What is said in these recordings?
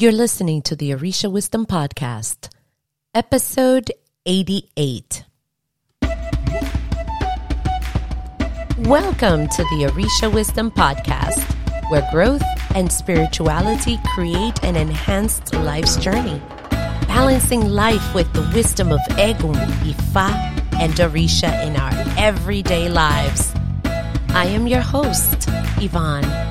You're listening to the Orisha Wisdom Podcast, episode 88. Welcome to the Orisha Wisdom Podcast, where growth and spirituality create an enhanced life's journey, balancing life with the wisdom of Egun, Ifa, and Orisha in our everyday lives. I am your host, Ivon.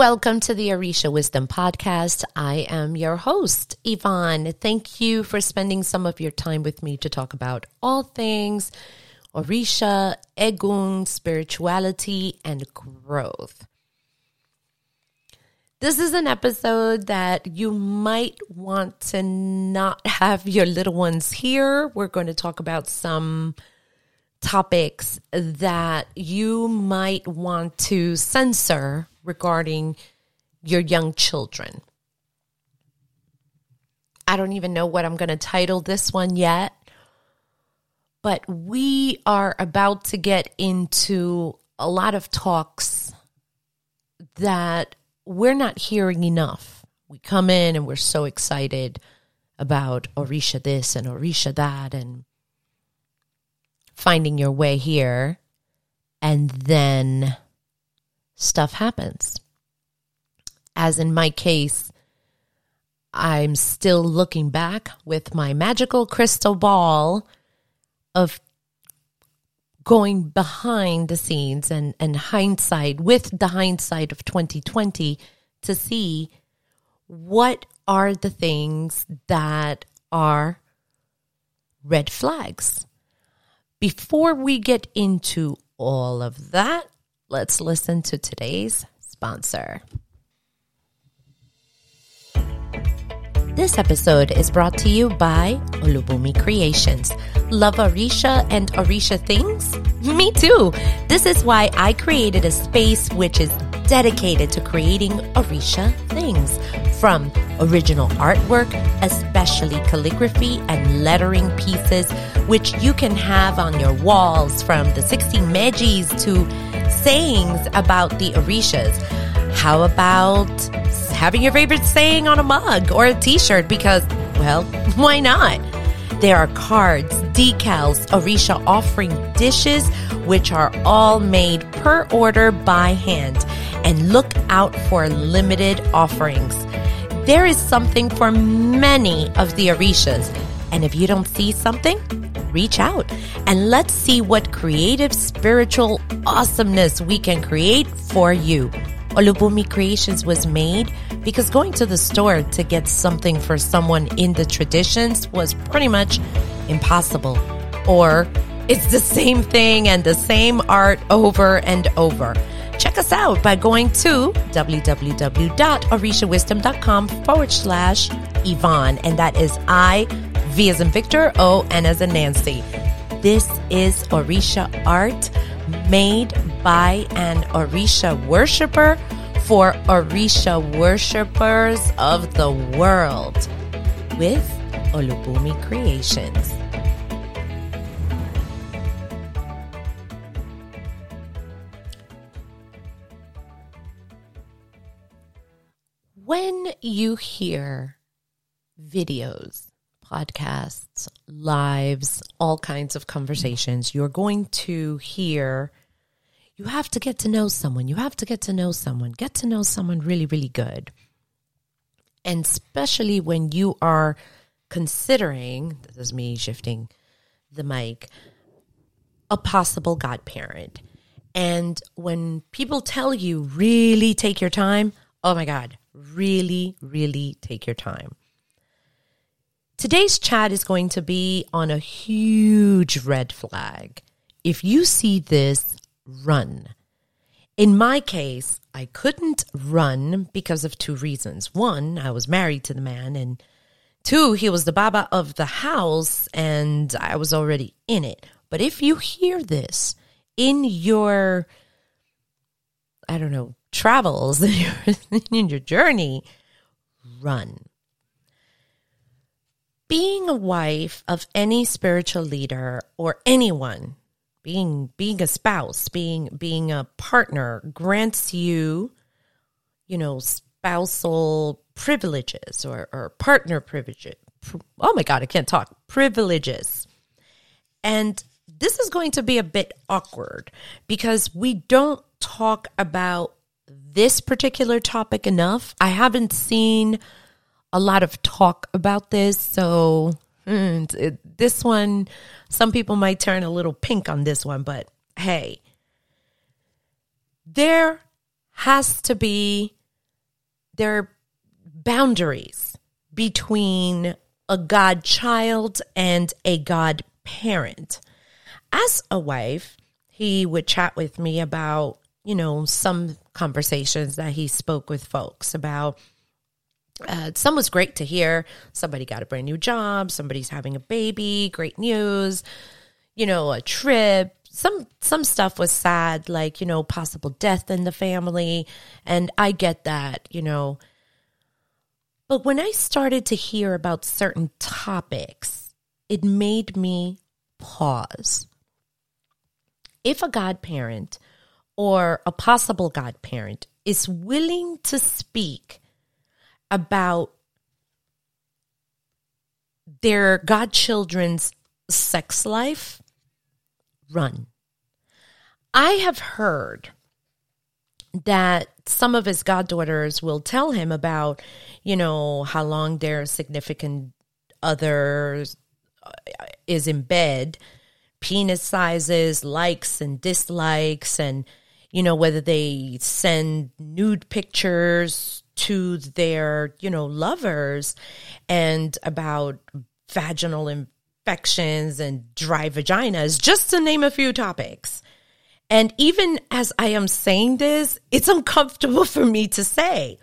Welcome to the Orisha Wisdom Podcast. I am your host, Ivon. Thank you for spending some of your time with me to talk about all things Orisha, Egun, spirituality, and growth. This is an episode that you might want to not have your little ones here. We're going to talk about some topics that you might want to censor regarding your young children. I don't even know what I'm going to title this one yet, but we are about to get into a lot of talks that we're not hearing enough. We come in and we're so excited about Orisha this and Orisha that and finding your way here. And then stuff happens. As in my case, I'm still looking back with my magical crystal ball of going behind the scenes and, and hindsight with the hindsight of 2020 to see what are the things that are red flags. Before we get into all of that, Let's listen to today's sponsor. This episode is brought to you by Olubumi Creations. Love Orisha and Orisha things? Me too. This is why I created a space which is dedicated to creating Orisha things. From original artwork, especially calligraphy and lettering pieces, which you can have on your walls from the 16 Mejis to sayings about the Orishas. How about having your favorite saying on a mug or a t shirt? Because, well, why not? There are cards, decals, Orisha offering dishes, which are all made per order by hand. And look out for limited offerings. There is something for many of the Orishas. And if you don't see something, reach out and let's see what creative spiritual awesomeness we can create for you. Olubumi Creations was made because going to the store to get something for someone in the traditions was pretty much impossible. Or it's the same thing and the same art over and over. Check us out by going to www.orishawisdom.com forward slash Ivon, and that is I V as in Victor, O, N as in Nancy. This is Orisha art made by an Orisha worshiper for Orisha worshippers of the world with Olubumi Creations. When you hear videos podcasts, lives, all kinds of conversations, you're going to hear you have to get to know someone. You have to get to know someone. Get to know someone really, really good. And especially when you are considering, this is me shifting the mic, a possible godparent. And when people tell you, really take your time, oh my God, really, really take your time. Today's chat is going to be on a huge red flag. If you see this, run. In my case, I couldn't run because of two reasons. One, I was married to the man, and two, he was the baba of the house, and I was already in it. But if you hear this in your, I don't know, travels, in your journey, run being a wife of any spiritual leader or anyone being being a spouse, being being a partner grants you, you know, spousal privileges or, or partner privileges. Oh my God, I can't talk. Privileges. And this is going to be a bit awkward because we don't talk about this particular topic enough. I haven't seen a lot of talk about this. So mm, it, this one, some people might turn a little pink on this one, but hey, there has to be there are boundaries between a God child and a God parent. As a wife, he would chat with me about, you know, some conversations that he spoke with folks about uh, some was great to hear. Somebody got a brand new job. Somebody's having a baby. Great news. You know, a trip. Some some stuff was sad, like you know, possible death in the family, and I get that. You know, but when I started to hear about certain topics, it made me pause. If a godparent or a possible godparent is willing to speak about their godchildren's sex life, run. I have heard that some of his goddaughters will tell him about, you know, how long their significant other uh, is in bed, penis sizes, likes and dislikes, and, you know, whether they send nude pictures to their, you know, lovers and about vaginal infections and dry vaginas, just to name a few topics. And even as I am saying this, it's uncomfortable for me to say.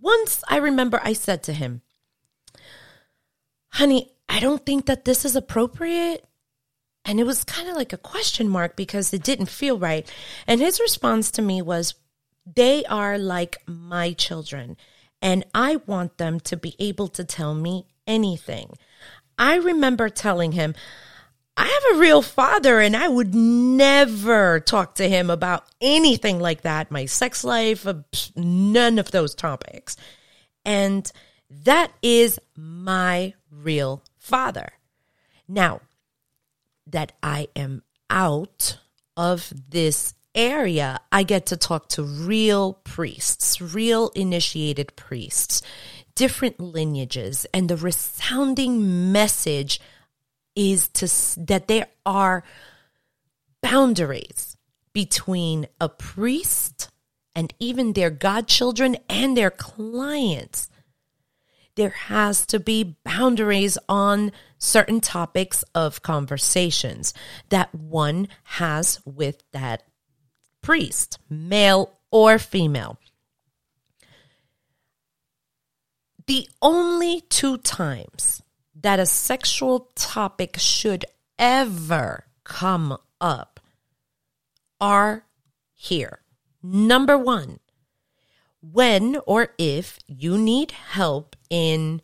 Once I remember I said to him, honey, I don't think that this is appropriate. And it was kind of like a question mark because it didn't feel right. And his response to me was, they are like my children, and I want them to be able to tell me anything. I remember telling him, I have a real father, and I would never talk to him about anything like that my sex life, uh, none of those topics. And that is my real father. Now, that I am out of this area, I get to talk to real priests, real initiated priests, different lineages, and the resounding message is to that there are boundaries between a priest and even their godchildren and their clients. There has to be boundaries on certain topics of conversations that one has with that priest, male or female. The only two times that a sexual topic should ever come up are here. Number one, when or if you need help in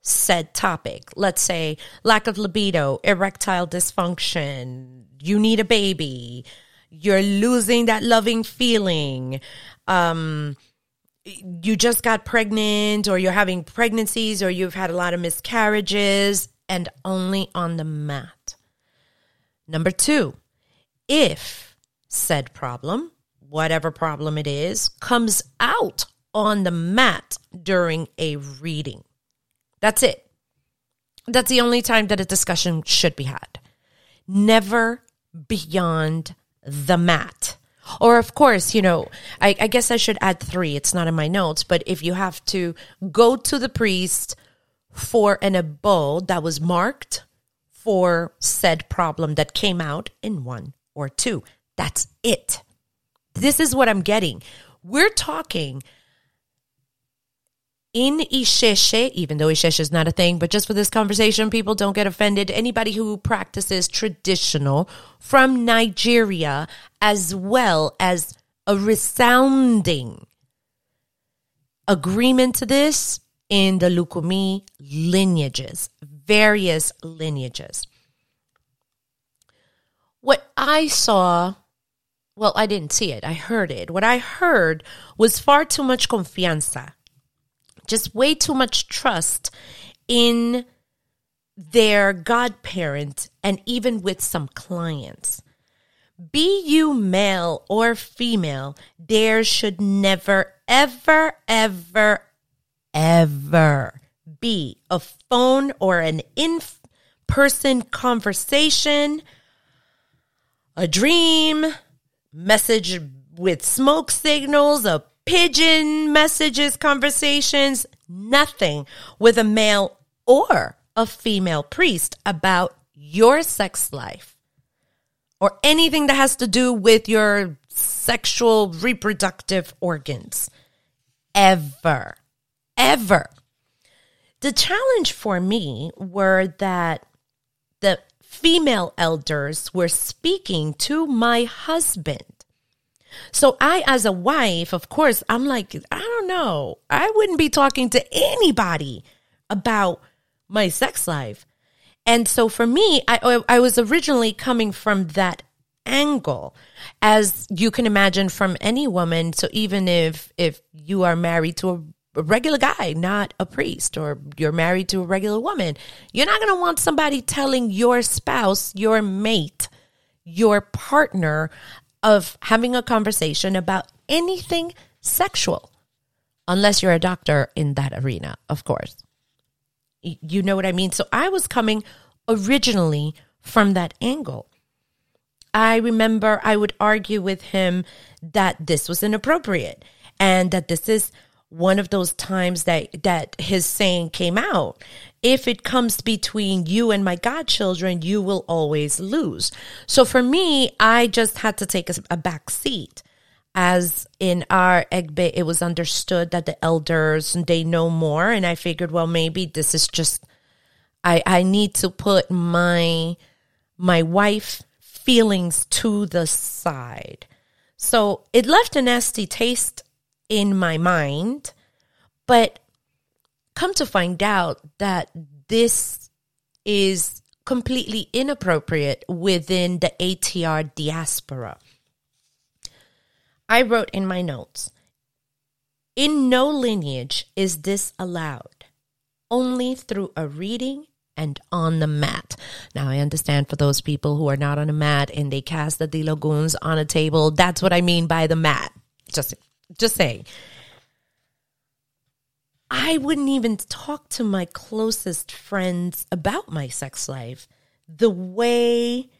said topic, let's say lack of libido, erectile dysfunction, you need a baby, you're losing that loving feeling. Um, you just got pregnant or you're having pregnancies or you've had a lot of miscarriages and only on the mat. Number two, if said problem, whatever problem it is, comes out on the mat during a reading. That's it. That's the only time that a discussion should be had. Never beyond the mat. Or, of course, you know, I, I, guess I should add three. It's not in my notes, but if you have to go to the priest for an abode that was marked for said problem that came out in one or two, that's it. This is what I'm getting. We're talking in Isheshe, even though Isheshe is not a thing, but just for this conversation, people don't get offended. Anybody who practices traditional from Nigeria, as well as a resounding agreement to this in the Lukumi lineages, various lineages. what I saw, well, I didn't see it, I heard it. What I heard was far too much confianza, just way too much trust in their godparent and even with some clients. Be you male or female, there should never, ever, ever, ever be a phone or an in person conversation, a dream, message with smoke signals, a pigeon messages, conversations, nothing with a male or a female priest about your sex life or anything that has to do with your sexual reproductive organs. Ever. Ever. The challenge for me were that the female elders were speaking to my husband. So I, as a wife, of course, I'm like, I don't know. I wouldn't be talking to anybody about my sex life. And so for me, I, I was originally coming from that angle as you can imagine from any woman so even if if you are married to a regular guy, not a priest, or you're married to a regular woman. You're not going to want somebody telling your spouse, your mate, your partner of having a conversation about anything sexual, unless you're a doctor in that arena, of course. You know what I mean? So I was coming originally from that angle. I remember I would argue with him that this was inappropriate and that this is one of those times that that his saying came out. If it comes between you and my godchildren you will always lose. So for me i just had to take a, a back seat. As in our egbe it was understood that the elders they know more. And i figured well maybe this is just i i need to put my my wife feelings to the side. So it left a nasty taste in my mind. But come to find out that this is completely inappropriate within the ATR diaspora. I wrote in my notes In no lineage is this allowed, only through a reading and on the mat. Now, I understand for those people who are not on a mat and they cast the diloguns on a table, that's what I mean by the mat. Just just saying. I wouldn't even talk to my closest friends about my sex life. The way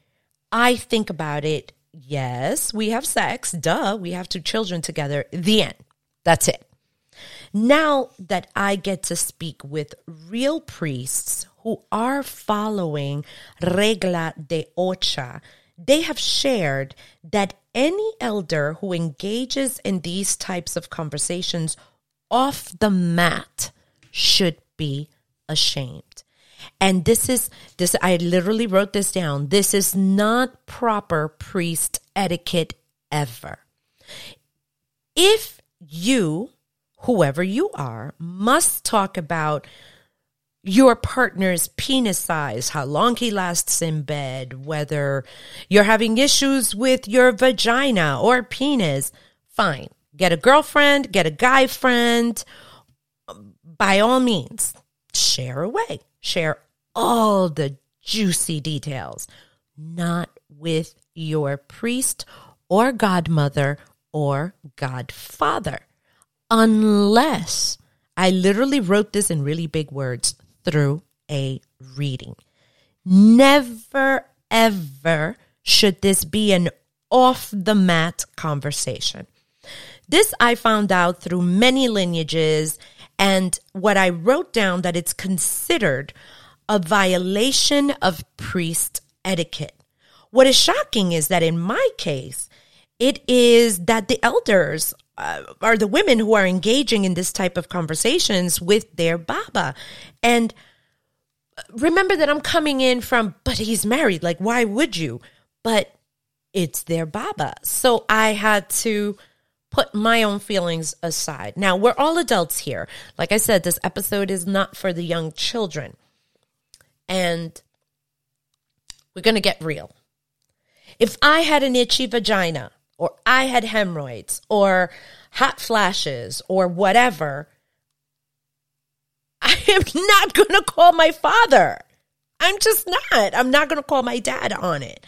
I think about it, yes, we have sex, duh, we have two children together, the end. That's it. Now that I get to speak with real priests who are following Regla de Ocha, they have shared that any elder who engages in these types of conversations off the mat should be ashamed. And this is this I literally wrote this down. This is not proper priest etiquette ever. If you, whoever you are, must talk about your partner's penis size, how long he lasts in bed, whether you're having issues with your vagina or penis, fine. Get a girlfriend, get a guy friend. By all means, share away. Share all the juicy details, not with your priest or godmother or godfather. Unless I literally wrote this in really big words through a reading. Never, ever should this be an off the mat conversation. This I found out through many lineages and what I wrote down that it's considered a violation of priest etiquette. What is shocking is that in my case, it is that the elders uh, are the women who are engaging in this type of conversations with their baba. And remember that I'm coming in from, but he's married. Like, why would you? But it's their baba. So I had to put my own feelings aside. Now, we're all adults here. Like I said, this episode is not for the young children. And we're going to get real. If I had an itchy vagina, or I had hemorrhoids, or hot flashes, or whatever, I am not going to call my father. I'm just not. I'm not going to call my dad on it.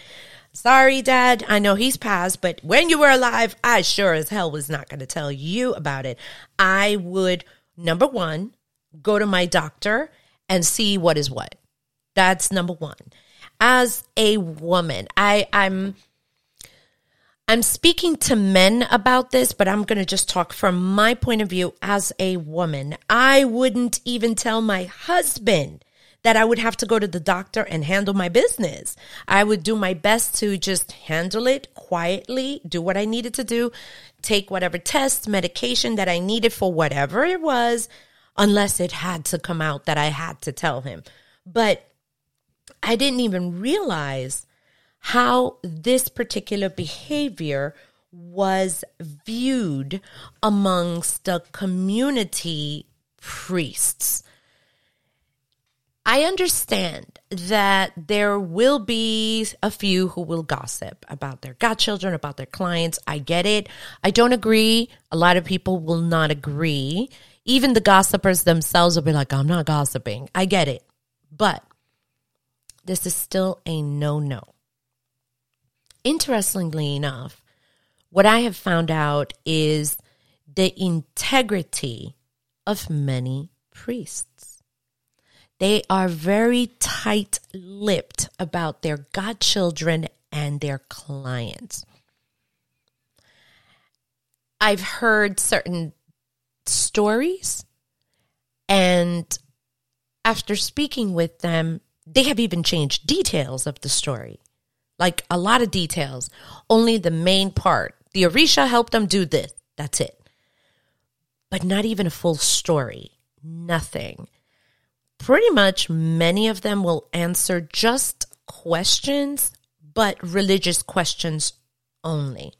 Sorry, dad. I know he's passed, but when you were alive, I sure as hell was not going to tell you about it. I would, number one, go to my doctor and see what is what. That's number one. As a woman, I, I'm, I'm speaking to men about this, but I'm going to just talk from my point of view as a woman. I wouldn't even tell my husband that I would have to go to the doctor and handle my business. I would do my best to just handle it quietly, do what I needed to do, take whatever tests, medication that I needed for whatever it was, unless it had to come out that I had to tell him. But I didn't even realize how this particular behavior was viewed amongst the community priests. I understand that there will be a few who will gossip about their godchildren, about their clients. I get it. I don't agree. A lot of people will not agree. Even the gossipers themselves will be like, I'm not gossiping. I get it. But this is still a no no. Interestingly enough, what I have found out is the integrity of many priests. They are very tight lipped about their godchildren and their clients. I've heard certain stories, and after speaking with them, they have even changed details of the story. Like a lot of details, only the main part. The Orisha helped them do this. That's it. But not even a full story. Nothing pretty much many of them will answer just questions, but religious questions only.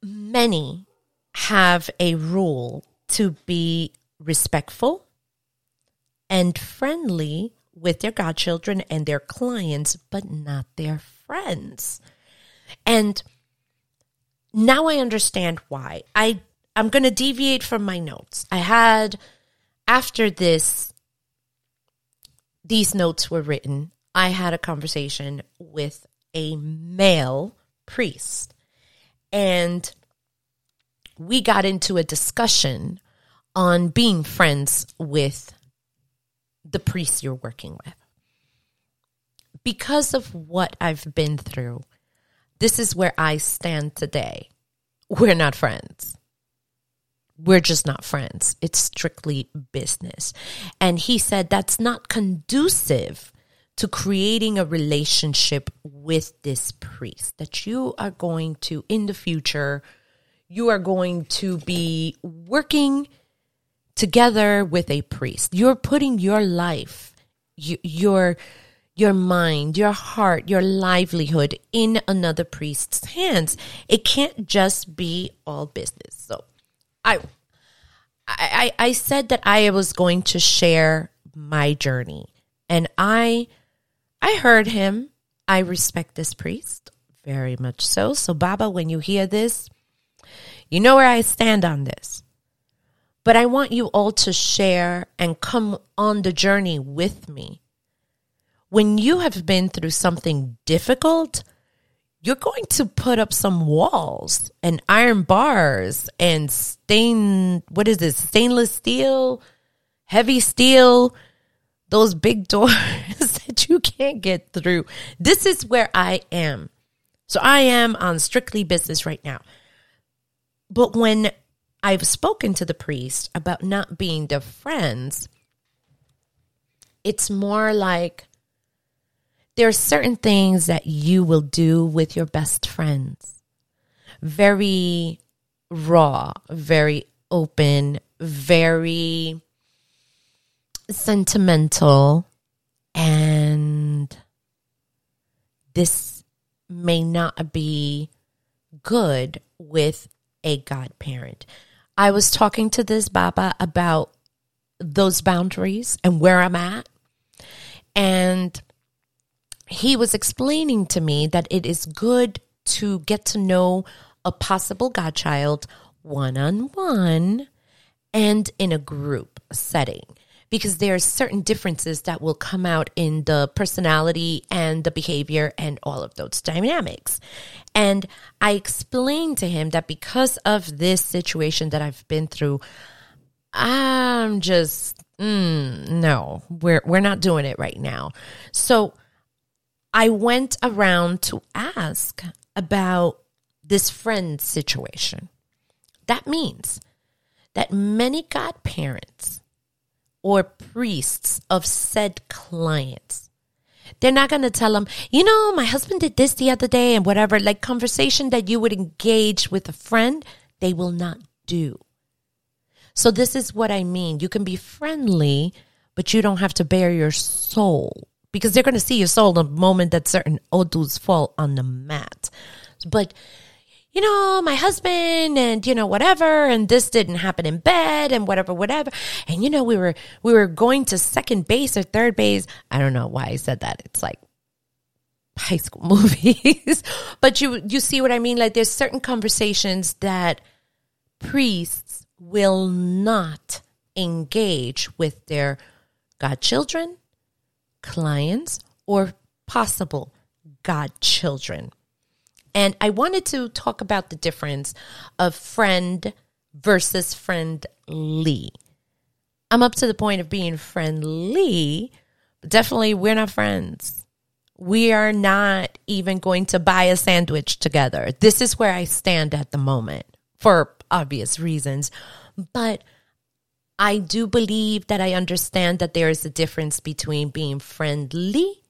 Many have a rule to be respectful and friendly with their godchildren and their clients, but not their friends. And now I understand why. I I'm going to deviate from my notes. I had, after this, these notes were written, I had a conversation with a male priest. And we got into a discussion on being friends with the priest you're working with. Because of what I've been through, this is where I stand today. We're not friends we're just not friends. It's strictly business. And he said that's not conducive to creating a relationship with this priest, that you are going to, in the future, you are going to be working together with a priest. You're putting your life, your, your mind, your heart, your livelihood in another priest's hands. It can't just be all business. So I, I, I said that I was going to share my journey, and I, I heard him. I respect this priest very much so. So, Baba, when you hear this, you know where I stand on this. But I want you all to share and come on the journey with me. When you have been through something difficult, you're going to put up some walls and iron bars and stain what is this stainless steel heavy steel those big doors that you can't get through. This is where i am. So i am on strictly business right now. But when i've spoken to the priest about not being the friends it's more like there are certain things that you will do with your best friends. Very raw, very open, very sentimental. And this may not be good with a godparent. I was talking to this Baba about those boundaries and where I'm at. And he was explaining to me that it is good to get to know a possible godchild one on one and in a group setting because there are certain differences that will come out in the personality and the behavior and all of those dynamics. And I explained to him that because of this situation that I've been through, I'm just mm, no, we're we're not doing it right now. So I went around to ask about this friend situation. That means that many godparents or priests of said clients, they're not going to tell them, you know, my husband did this the other day and whatever, like conversation that you would engage with a friend, they will not do. So this is what I mean. You can be friendly, but you don't have to bare your soul because they're going to see your soul the moment that certain odus fall on the mat. But you know, my husband and, you know, whatever, and this didn't happen in bed and whatever, whatever. And, you know, we were, we were going to second base or third base. I don't know why I said that. It's like high school movies, but you, you see what I mean? Like there's certain conversations that priests will not engage with their godchildren, clients, or possible godchildren. And I wanted to talk about the difference of friend versus friendly. I'm up to the point of being friendly, but definitely we're not friends. We are not even going to buy a sandwich together. This is where I stand at the moment for obvious reasons. But I do believe that I understand that there is a difference between being friendly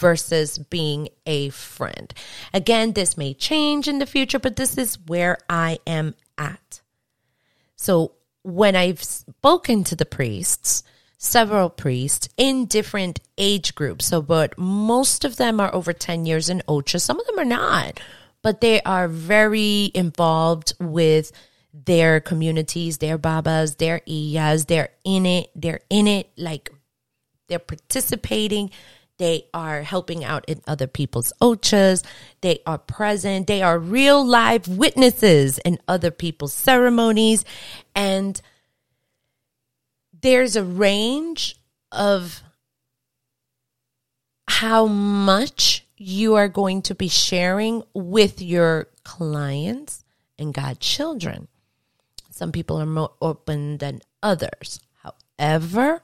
versus being a friend. Again, this may change in the future, but this is where I am at. So when I've spoken to the priests, several priests in different age groups. So, but most of them are over 10 years in Ocha. Some of them are not, but they are very involved with their communities, their babas, their iyas. They're in it. They're in it. Like they're participating. They are helping out in other people's ochas. They are present. They are real live witnesses in other people's ceremonies. And there's a range of how much you are going to be sharing with your clients and godchildren. Some people are more open than others. However,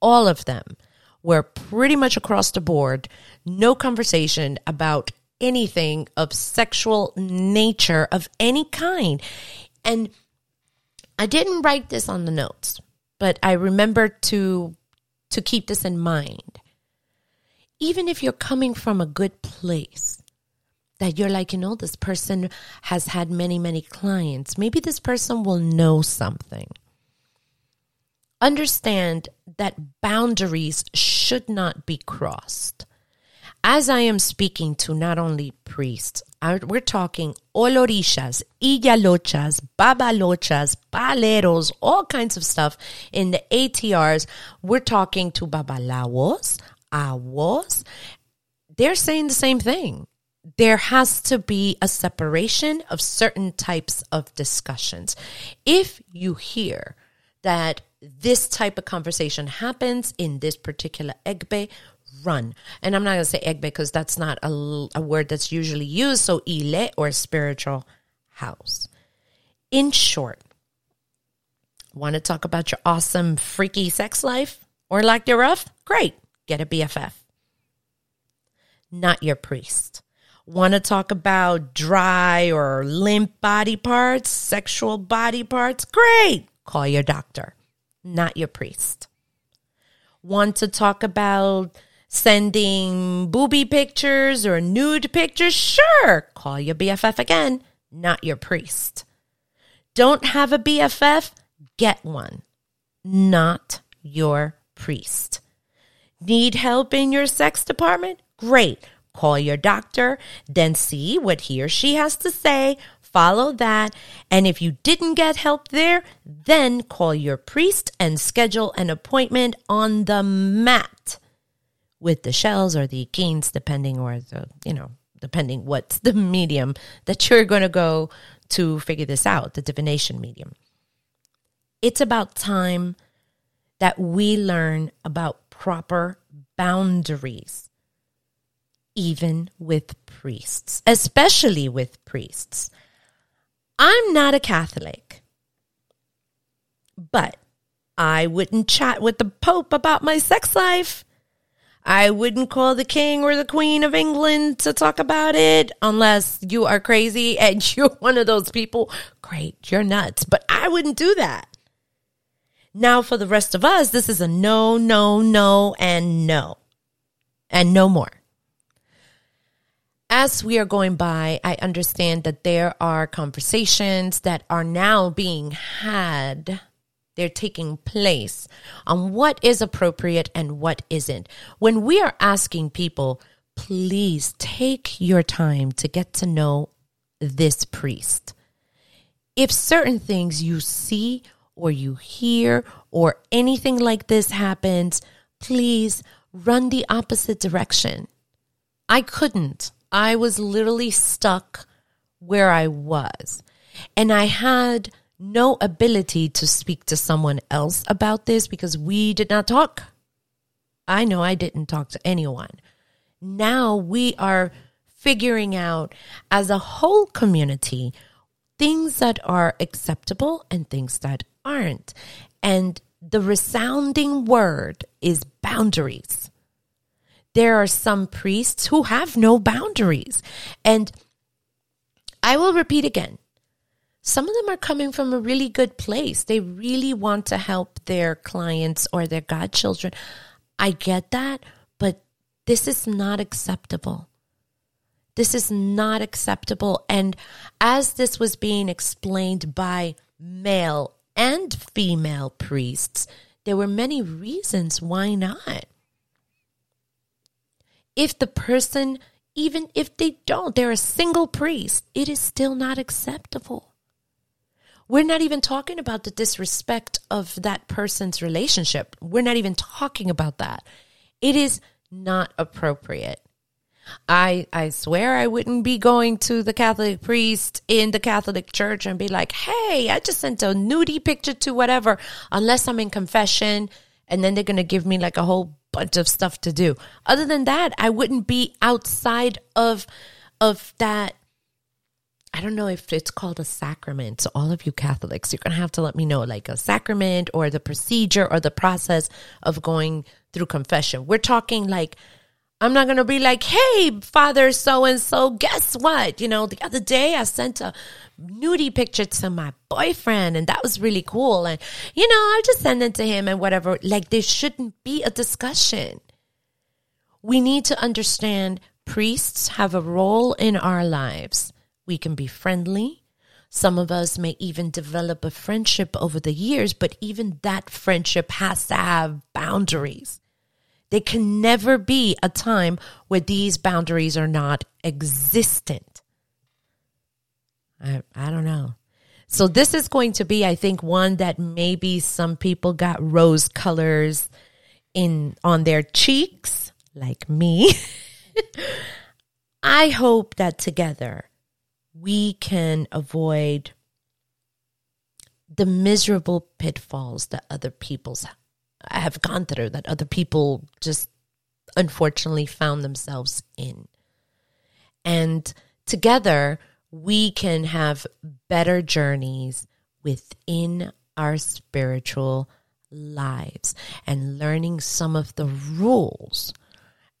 all of them where pretty much across the board, no conversation about anything of sexual nature of any kind. And I didn't write this on the notes, but I remember to to keep this in mind. Even if you're coming from a good place, that you're like, you know, this person has had many, many clients. Maybe this person will know something understand that boundaries should not be crossed. As I am speaking to not only priests, we're talking olorishas, iyalochas, babalochas, paleros, all kinds of stuff in the ATRs. We're talking to babalawos, awos. They're saying the same thing. There has to be a separation of certain types of discussions. If you hear that this type of conversation happens in this particular egbe, run. And I'm not going to say egbe because that's not a, a word that's usually used. So ile or spiritual house. In short, want to talk about your awesome freaky sex life or you're rough? Great. Get a BFF. Not your priest. Want to talk about dry or limp body parts, sexual body parts? Great. Call your doctor not your priest. Want to talk about sending booby pictures or nude pictures? Sure, call your BFF again, not your priest. Don't have a BFF? Get one, not your priest. Need help in your sex department? Great. Call your doctor, then see what he or she has to say follow that. And if you didn't get help there, then call your priest and schedule an appointment on the mat with the shells or the kings, depending or the, you know, depending what's the medium that you're going to go to figure this out, the divination medium. It's about time that we learn about proper boundaries, even with priests, especially with priests. I'm not a Catholic, but I wouldn't chat with the Pope about my sex life. I wouldn't call the King or the Queen of England to talk about it unless you are crazy and you're one of those people. Great, you're nuts. But I wouldn't do that. Now, for the rest of us, this is a no, no, no, and no, and no more. As we are going by, I understand that there are conversations that are now being had. They're taking place on what is appropriate and what isn't. When we are asking people, please take your time to get to know this priest. If certain things you see or you hear or anything like this happens, please run the opposite direction. I couldn't. I was literally stuck where I was. And I had no ability to speak to someone else about this because we did not talk. I know I didn't talk to anyone. Now we are figuring out as a whole community things that are acceptable and things that aren't. And the resounding word is boundaries. There are some priests who have no boundaries. And I will repeat again some of them are coming from a really good place. They really want to help their clients or their godchildren. I get that, but this is not acceptable. This is not acceptable. And as this was being explained by male and female priests, there were many reasons why not. If the person, even if they don't, they're a single priest, it is still not acceptable. We're not even talking about the disrespect of that person's relationship. We're not even talking about that. It is not appropriate. I I swear I wouldn't be going to the Catholic priest in the Catholic church and be like, "Hey, I just sent a nudie picture to whatever," unless I'm in confession, and then they're gonna give me like a whole bunch of stuff to do. Other than that, I wouldn't be outside of of that. I don't know if it's called a sacrament. So all of you Catholics, you're gonna have to let me know, like a sacrament or the procedure or the process of going through confession. We're talking like I'm not going to be like, hey, father so and so, guess what? You know, the other day I sent a nudie picture to my boyfriend and that was really cool. And, you know, I'll just send it to him and whatever. Like, there shouldn't be a discussion. We need to understand priests have a role in our lives. We can be friendly. Some of us may even develop a friendship over the years, but even that friendship has to have boundaries there can never be a time where these boundaries are not existent. I, I don't know. So this is going to be, I think, one that maybe some people got rose colors in on their cheeks, like me. I hope that together we can avoid the miserable pitfalls that other people's have gone through that other people just unfortunately found themselves in. And together, we can have better journeys within our spiritual lives and learning some of the rules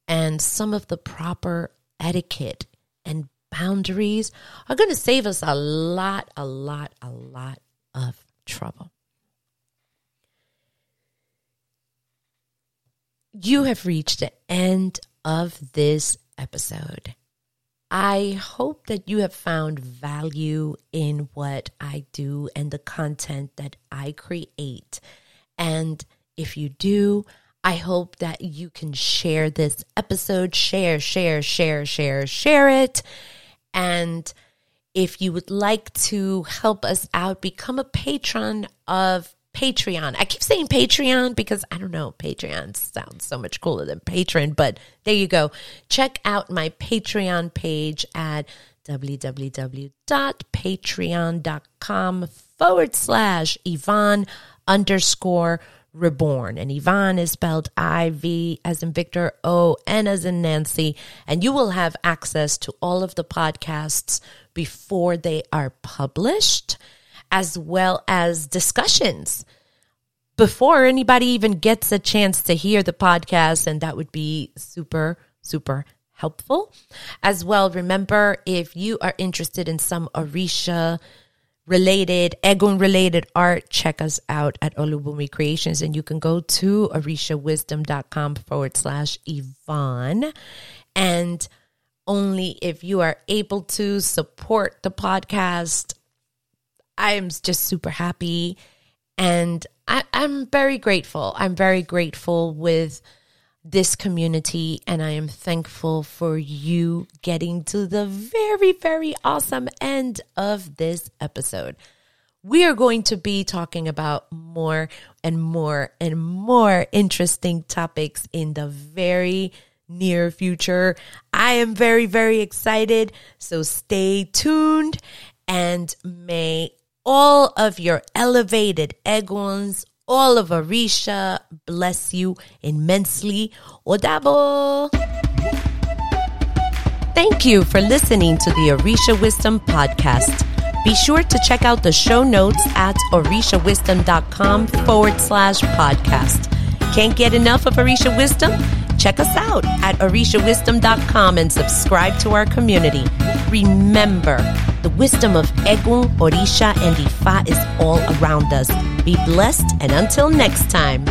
and some of the proper etiquette and boundaries are going to save us a lot, a lot, a lot of trouble. You have reached the end of this episode. I hope that you have found value in what I do and the content that I create. And if you do, I hope that you can share this episode, share, share, share, share, share it. And if you would like to help us out, become a patron of Patreon. I keep saying Patreon because I don't know, Patreon sounds so much cooler than patron, but there you go. Check out my Patreon page at www.patreon.com forward slash Ivon underscore reborn. And Ivon is spelled I V as in Victor, O N as in Nancy. And you will have access to all of the podcasts before they are published, as well as discussions before anybody even gets a chance to hear the podcast. And that would be super, super helpful. As well, remember if you are interested in some Orisha related, Egun related art, check us out at Olubumi Creations and you can go to orishawisdom.com forward slash Ivon. And only if you are able to support the podcast, I am just super happy. And I, I'm very grateful. I'm very grateful with this community and I am thankful for you getting to the very, very awesome end of this episode. We are going to be talking about more and more and more interesting topics in the very near future. I am very, very excited. So stay tuned and may all of your elevated eguns all of Orisha bless you immensely. Odabo. Thank you for listening to the Orisha Wisdom podcast. Be sure to check out the show notes at orishawisdom.com forward slash podcast. Can't get enough of Orisha Wisdom? Check us out at orishawisdom.com and subscribe to our community. Remember, the wisdom of Egun, Orisha, and Ifa is all around us. Be blessed, and until next time.